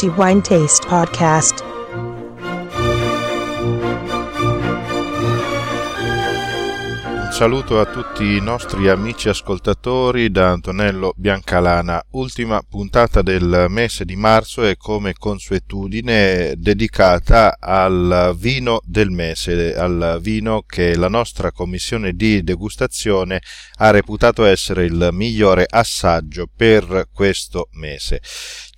Crafty Wine Taste Podcast. Saluto a tutti i nostri amici ascoltatori da Antonello Biancalana. Ultima puntata del mese di marzo e come consuetudine dedicata al vino del mese, al vino che la nostra commissione di degustazione ha reputato essere il migliore assaggio per questo mese.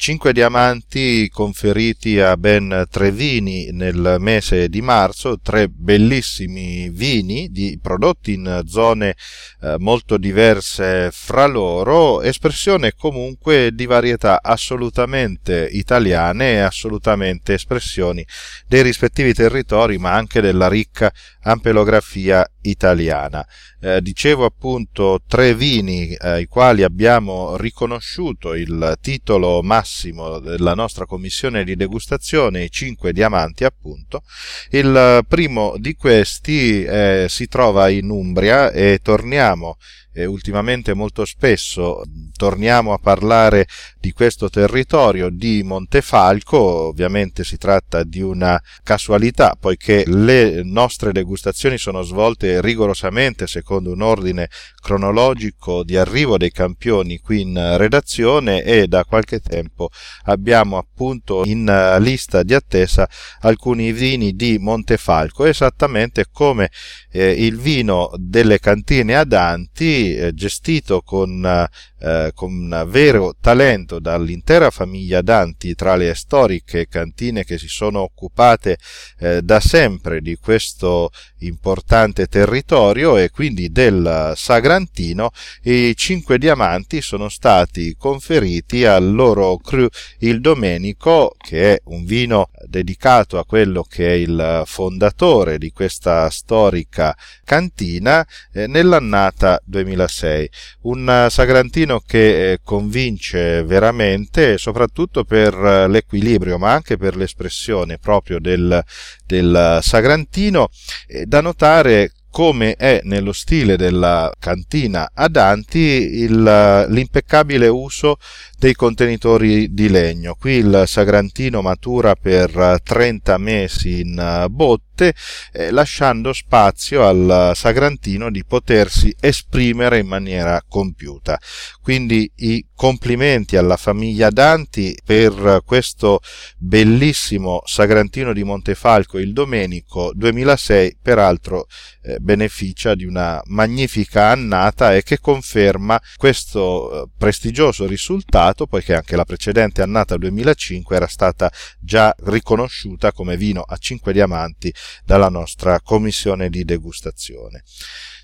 Cinque diamanti conferiti a ben tre vini nel mese di marzo, tre bellissimi vini di prodotti in zone eh, molto diverse fra loro, espressione comunque di varietà assolutamente italiane e assolutamente espressioni dei rispettivi territori, ma anche della ricca ampelografia italiana. Eh, dicevo appunto tre vini eh, ai quali abbiamo riconosciuto il titolo massimo della nostra commissione di degustazione, i cinque diamanti appunto. Il primo di questi eh, si trova in Umbria e torniamo e ultimamente molto spesso torniamo a parlare di questo territorio di Montefalco, ovviamente si tratta di una casualità poiché le nostre degustazioni sono svolte rigorosamente secondo un ordine cronologico di arrivo dei campioni qui in redazione e da qualche tempo abbiamo appunto in lista di attesa alcuni vini di Montefalco, esattamente come eh, il vino delle cantine Adanti, eh, gestito con, eh, con vero talento dall'intera famiglia Adanti tra le storiche cantine che si sono occupate eh, da sempre di questo importante territorio e quindi del Sagrantino, i cinque diamanti sono stati conferiti al loro cru il Domenico, che è un vino dedicato a quello che è il fondatore di questa storica cantina eh, nell'annata 2006. Un sagrantino che eh, convince veramente, soprattutto per l'equilibrio, ma anche per l'espressione proprio del, del sagrantino. Eh, da notare come è nello stile della cantina Adanti il, l'impeccabile uso dei contenitori di legno. Qui il Sagrantino matura per 30 mesi in botte, eh, lasciando spazio al Sagrantino di potersi esprimere in maniera compiuta. Quindi i complimenti alla famiglia Danti per questo bellissimo Sagrantino di Montefalco il Domenico 2006, peraltro eh, beneficia di una magnifica annata e che conferma questo eh, prestigioso risultato poiché anche la precedente annata 2005 era stata già riconosciuta come vino a 5 diamanti dalla nostra commissione di degustazione.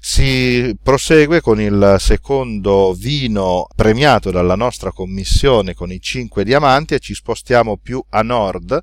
Si prosegue con il secondo vino premiato dalla nostra commissione con i 5 diamanti e ci spostiamo più a nord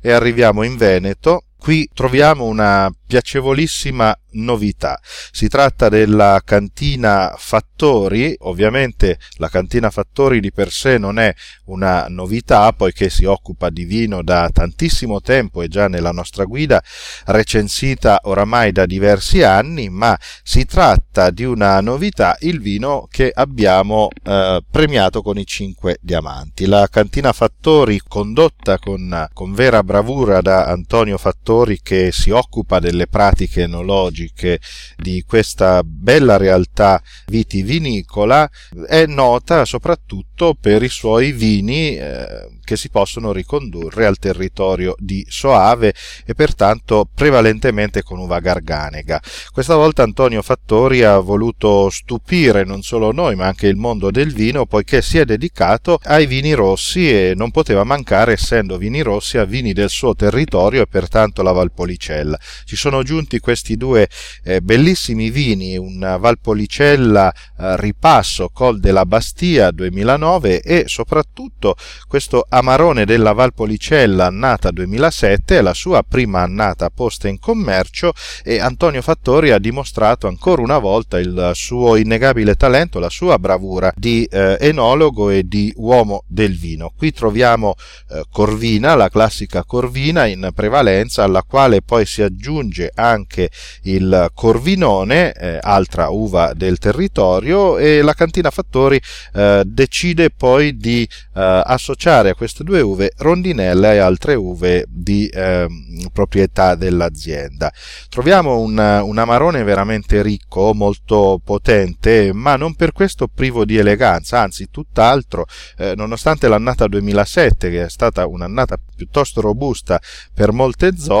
e arriviamo in Veneto. Qui troviamo una piacevolissima novità. Si tratta della cantina Fattori, ovviamente la cantina Fattori di per sé non è una novità poiché si occupa di vino da tantissimo tempo e già nella nostra guida recensita oramai da diversi anni, ma si tratta di una novità, il vino che abbiamo eh, premiato con i 5 diamanti. La cantina Fattori condotta con, con vera bravura da Antonio Fattori che si occupa delle pratiche enologiche di questa bella realtà vitivinicola è nota soprattutto per i suoi vini eh, che si possono ricondurre al territorio di Soave e pertanto prevalentemente con uva garganega. Questa volta Antonio Fattori ha voluto stupire non solo noi ma anche il mondo del vino poiché si è dedicato ai vini rossi e non poteva mancare essendo vini rossi a vini del suo territorio e pertanto la Valpolicella. Ci sono giunti questi due eh, bellissimi vini, un Valpolicella eh, ripasso Col della Bastia 2009 e soprattutto questo Amarone della Valpolicella annata 2007 è la sua prima annata posta in commercio e Antonio Fattori ha dimostrato ancora una volta il suo innegabile talento, la sua bravura di eh, enologo e di uomo del vino. Qui troviamo eh, Corvina, la classica Corvina in prevalenza alla quale poi si aggiunge anche il corvinone, eh, altra uva del territorio, e la cantina Fattori eh, decide poi di eh, associare a queste due uve rondinella e altre uve di ehm, proprietà dell'azienda. Troviamo un, un amarone veramente ricco, molto potente, ma non per questo privo di eleganza, anzi tutt'altro, eh, nonostante l'annata 2007, che è stata un'annata piuttosto robusta per molte zone,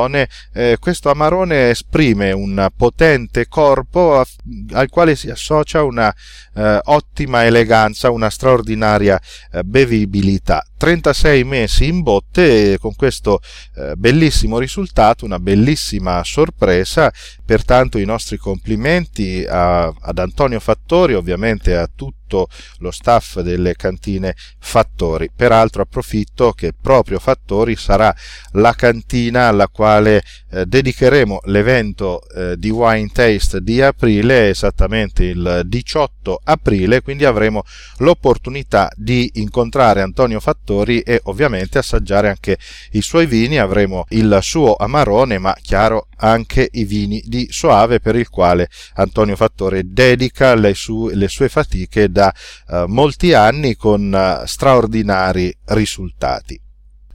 eh, questo amarone esprime un potente corpo a, al quale si associa una eh, ottima eleganza, una straordinaria eh, bevibilità. 36 mesi in botte con questo eh, bellissimo risultato, una bellissima sorpresa, pertanto i nostri complimenti a, ad Antonio Fattori, ovviamente a tutto lo staff delle cantine Fattori. Peraltro approfitto che proprio Fattori sarà la cantina alla quale eh, dedicheremo l'evento eh, di Wine Taste di aprile, esattamente il 18 aprile, quindi avremo l'opportunità di incontrare Antonio Fattori e ovviamente assaggiare anche i suoi vini, avremo il suo amarone, ma chiaro anche i vini di Soave per il quale Antonio Fattore dedica le, su- le sue fatiche da uh, molti anni con uh, straordinari risultati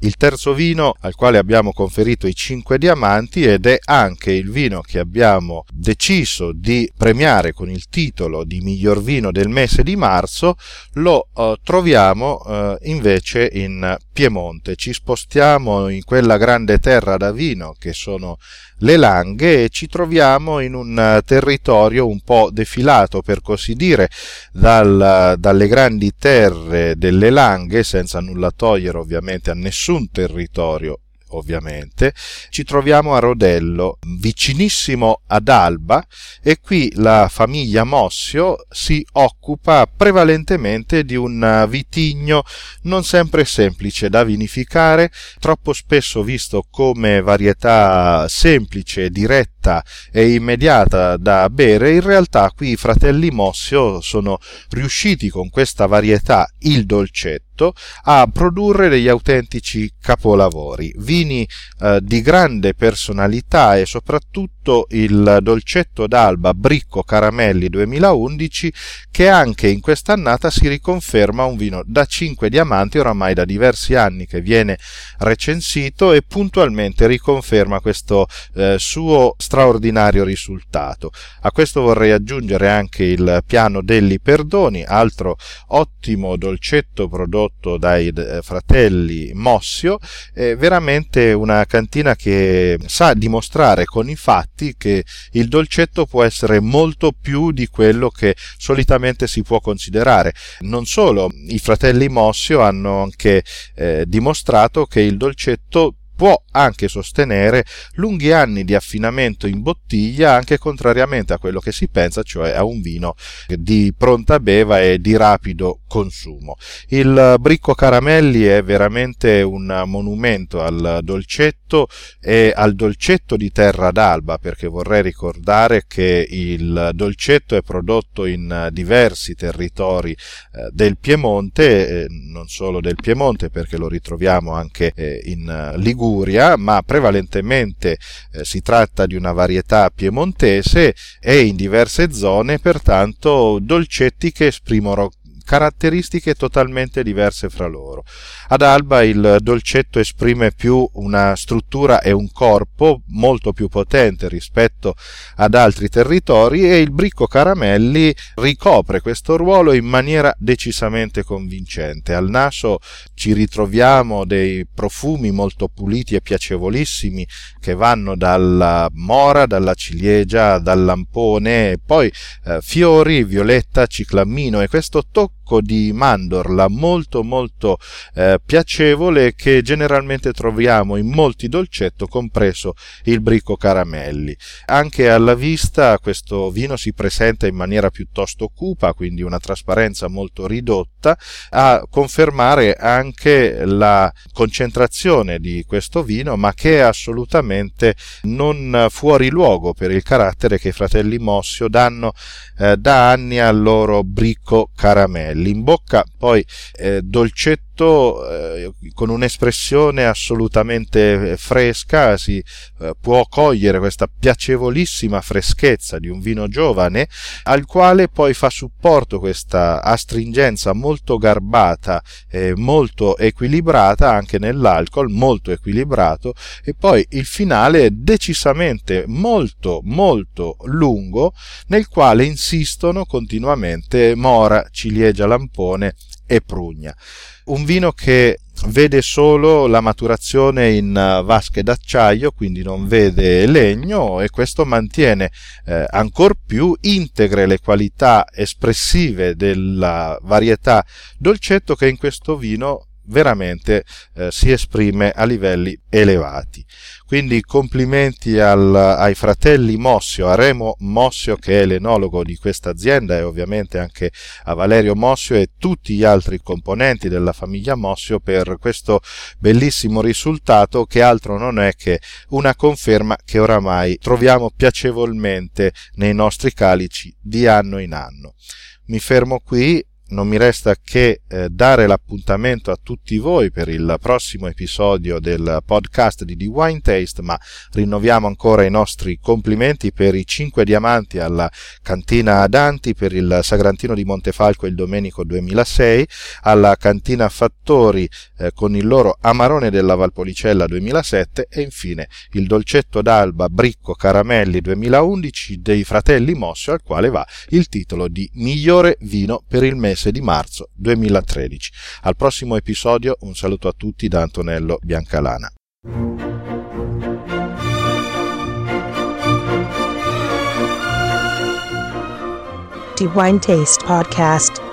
il terzo vino al quale abbiamo conferito i 5 diamanti ed è anche il vino che abbiamo deciso di premiare con il titolo di miglior vino del mese di marzo lo eh, troviamo eh, invece in Piemonte. Ci spostiamo in quella grande terra da vino che sono le Langhe e ci troviamo in un eh, territorio un po' defilato per così dire dal, dalle grandi terre delle Langhe senza nulla togliere ovviamente a nessun territorio ovviamente, ci troviamo a Rodello, vicinissimo ad Alba, e qui la famiglia Mossio si occupa prevalentemente di un vitigno non sempre semplice da vinificare, troppo spesso visto come varietà semplice, diretta e immediata da bere, in realtà qui i fratelli Mossio sono riusciti con questa varietà, il dolcetto, riuscito a produrre degli autentici capolavori, vini eh, di grande personalità e soprattutto il dolcetto d'alba Bricco Caramelli 2011 che anche in quest'annata si riconferma un vino da 5 diamanti oramai da diversi anni che viene recensito e puntualmente riconferma questo eh, suo straordinario risultato. A questo vorrei aggiungere anche il piano Delli Perdoni, altro ottimo dolcetto prodotto prodotto dai eh, fratelli Mossio, è veramente una cantina che sa dimostrare con i fatti che il dolcetto può essere molto più di quello che solitamente si può considerare. Non solo, i fratelli Mossio hanno anche eh, dimostrato che il dolcetto può anche sostenere lunghi anni di affinamento in bottiglia anche contrariamente a quello che si pensa, cioè a un vino di pronta beva e di rapido consumo. Il Bricco Caramelli è veramente un monumento al dolcetto e al dolcetto di terra d'alba perché vorrei ricordare che il dolcetto è prodotto in diversi territori eh, del Piemonte, non solo del Piemonte perché lo ritroviamo anche eh, in Liguria ma prevalentemente eh, si tratta di una varietà piemontese e in diverse zone pertanto dolcetti che esprimono caratteristiche totalmente diverse fra loro. Ad Alba il dolcetto esprime più una struttura e un corpo molto più potente rispetto ad altri territori e il bricco caramelli ricopre questo ruolo in maniera decisamente convincente. Al naso ci ritroviamo dei profumi molto puliti e piacevolissimi che vanno dalla mora, dalla ciliegia, dal lampone e poi eh, fiori, violetta, ciclammino e questo tocco tocco di mandorla molto molto eh, piacevole che generalmente troviamo in molti dolcetto compreso il bricco caramelli. Anche alla vista questo vino si presenta in maniera piuttosto cupa quindi una trasparenza molto ridotta a confermare anche la concentrazione di questo vino ma che è assolutamente non fuori luogo per il carattere che i fratelli Mossio danno eh, da anni al loro bricco caramelli fratelli. In bocca poi eh, dolcetto eh, con un'espressione assolutamente fresca, si eh, può cogliere questa piacevolissima freschezza di un vino giovane al quale poi fa supporto questa astringenza molto garbata e molto equilibrata anche nell'alcol, molto equilibrato e poi il finale decisamente molto molto lungo nel quale insistono continuamente Mora, Ciliegia Lampone e Prugna. Un vino che vede solo la maturazione in eh, vasche d'acciaio, quindi non vede legno e questo mantiene eh, ancor più integre le qualità espressive della varietà dolcetto che in questo vino veramente eh, si esprime a livelli elevati. Quindi complimenti al, ai fratelli Mossio, a Remo Mossio che è l'enologo di questa azienda e ovviamente anche a Valerio Mossio e tutti gli altri componenti della famiglia Mossio per questo bellissimo risultato che altro non è che una conferma che oramai troviamo piacevolmente nei nostri calici di anno in anno. Mi fermo qui, non mi resta che eh, dare l'appuntamento a tutti voi per il prossimo episodio del podcast di The Wine Taste, ma rinnoviamo ancora i nostri complimenti per i 5 diamanti alla cantina Adanti, per il Sagrantino di Montefalco il Domenico 2006, alla cantina Fattori eh, con il loro Amarone della Valpolicella 2007 e infine il Dolcetto d'Alba Bricco Caramelli 2011 dei fratelli Mossio al quale va il titolo di migliore vino per il mese mese di marzo 2013. Al prossimo episodio un saluto a tutti da Antonello Biancalana. Wine Taste Podcast